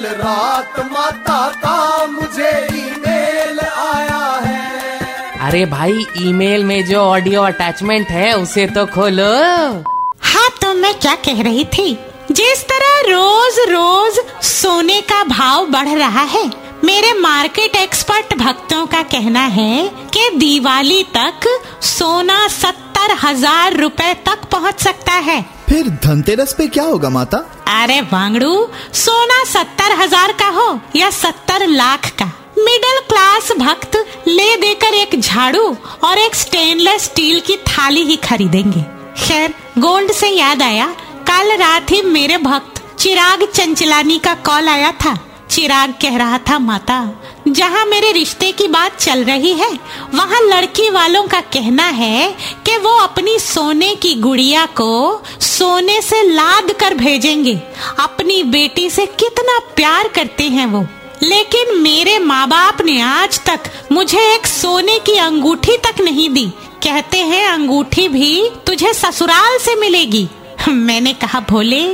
कल रात माता का मुझे ईमेल आया है। अरे भाई ईमेल में जो ऑडियो अटैचमेंट है उसे तो खोलो। हाँ तो मैं क्या कह रही थी? जिस तरह रोज रोज सोने का भाव बढ़ रहा है मेरे मार्केट एक्सपर्ट भक्तों का कहना है कि दिवाली तक सोना सत्तर हज़ार रूपए तक पहुँच सकता है। फिर धनतेरस पे क्या होगा माता? अरे वांगड़ू, सोना सत्तर हज़ार का हो या सत्तर लाख का? मिडिल क्लास भक्त ले देकर एक झाड़ू और एक स्टेनलेस स्टील की थाली ही खरीदेंगे। खैर गोल्ड से याद आया, कल रात ही मेरे भक्त चिराग चंचलानी का कॉल आया था। चिराग कह रहा था, माता, जहाँ मेरे रिश्ते की बात चल रही है, वहाँ लड़की वालों का कहना है कि वो अपनी सोने की गुड़िया को सोने से लाद कर भेजेंगे। अपनी बेटी से कितना प्यार करते हैं वो। लेकिन मेरे माँ बाप ने आज तक मुझे एक सोने की अंगूठी तक नहीं दी। कहते हैं, अंगूठी भी तुझे ससुराल से मिलेगी। मैंने कहा, भोले,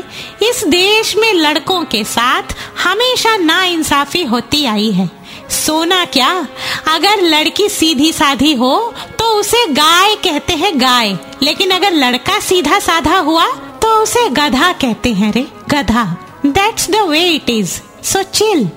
इस देश में लड़कों के साथ हमेशा ना इंसाफी होती आई है। सोना क्या? अगर लड़की सीधी साधी हो तो उसे गाय कहते हैं गाय। लेकिन अगर लड़का सीधा साधा हुआ तो उसे गधा कहते हैं रे, गधा। That's the way it is so chill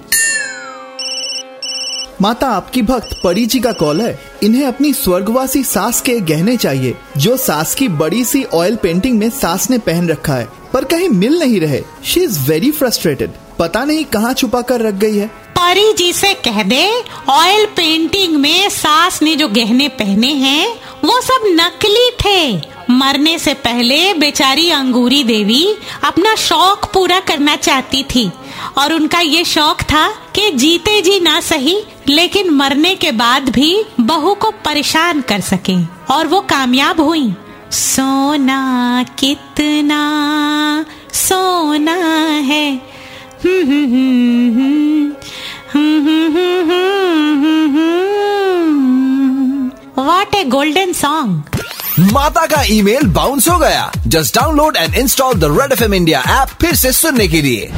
माता आपकी भक्त परी जी का कॉल है। इन्हें अपनी स्वर्गवासी सास के गहने चाहिए, जो सास की बड़ी सी ऑयल पेंटिंग में सास ने पहन रखा है। पर कहीं मिल नहीं रहे। शी इज़ वेरी फ्रस्ट्रेटेड पता नहीं कहाँ छुपा कर रख गई है। परी जी से कह दे ऑयल पेंटिंग में सास ने जो गहने पहने हैं, वो सब नकली थे। मरने से पहले बेचारी अंगूरी देवी अपना शौक पूरा करना चाहती थी। और उनका ये शौक था कि जीते जी ना सही लेकिन मरने के बाद भी बहू को परेशान कर सके और वो कामयाब हुई। सोना कितना, सोना है। वॉट ए गोल्डन सॉन्ग माता का ईमेल बाउंस हो गया। Just download and install the Red F M India app फिर से सुनने के लिए।